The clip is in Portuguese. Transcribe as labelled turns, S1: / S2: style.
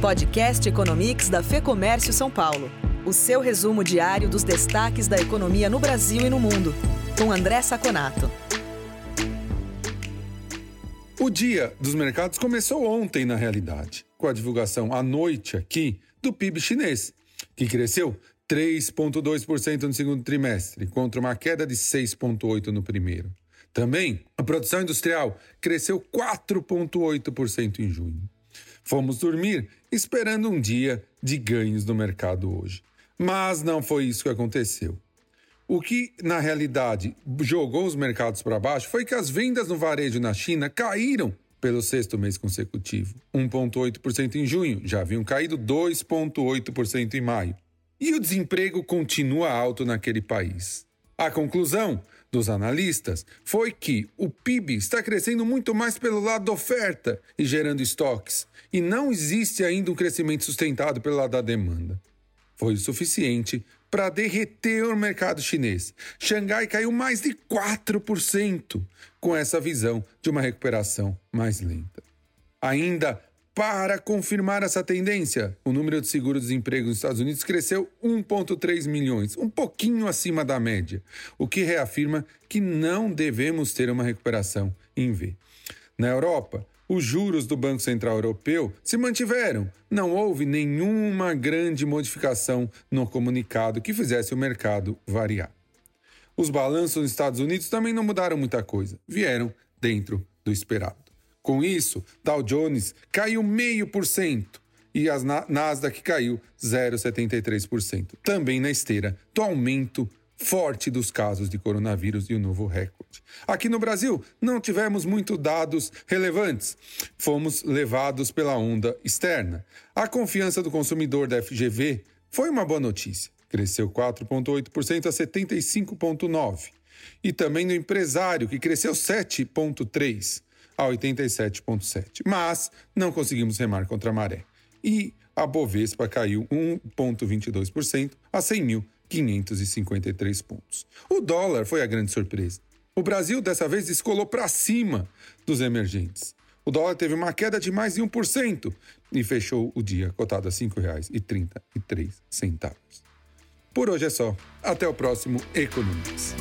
S1: Podcast Economics da Fê Comércio São Paulo. O seu resumo diário dos destaques da economia no Brasil e no mundo. Com André Saconato.
S2: O dia dos mercados começou ontem, na realidade, com a divulgação à noite aqui do PIB chinês, que cresceu 3,2% no segundo trimestre, contra uma queda de 6,8% no primeiro. Também, a produção industrial cresceu 4,8% em junho. Fomos dormir esperando um dia de ganhos no mercado hoje. Mas não foi isso que aconteceu. O que, na realidade, jogou os mercados para baixo foi que as vendas no varejo na China caíram pelo sexto mês consecutivo. 1,8% em junho, já haviam caído 2,8% em maio. E o desemprego continua alto naquele país. A conclusão dos analistas foi que o PIB está crescendo muito mais pelo lado da oferta e gerando estoques, e não existe ainda um crescimento sustentado pelo lado da demanda. Foi o suficiente para derreter o mercado chinês. Xangai caiu mais de 4% com essa visão de uma recuperação mais lenta. Ainda para confirmar essa tendência, o número de seguro-desemprego nos Estados Unidos cresceu 1,3 milhões, um pouquinho acima da média, o que reafirma que não devemos ter uma recuperação em V. Na Europa, os juros do Banco Central Europeu se mantiveram. Não houve nenhuma grande modificação no comunicado que fizesse o mercado variar. Os balanços nos Estados Unidos também não mudaram muita coisa, vieram dentro do esperado. Com isso, Dow Jones caiu 0,5% e a Nasdaq caiu 0,73%, também na esteira do aumento forte dos casos de coronavírus e o novo recorde. Aqui no Brasil, não tivemos muitos dados relevantes. Fomos levados pela onda externa. A confiança do consumidor da FGV foi uma boa notícia. Cresceu 4,8% a 75,9%. E também no empresário, que cresceu 7,3% a 87,7. Mas não conseguimos remar contra a maré. E a Bovespa caiu 1,22% a 100.553 pontos. O dólar foi a grande surpresa. O Brasil dessa vez descolou para cima dos emergentes. O dólar teve uma queda de mais de 1% e fechou o dia cotado a R$ 5,33. Por hoje é só. Até o próximo Economics.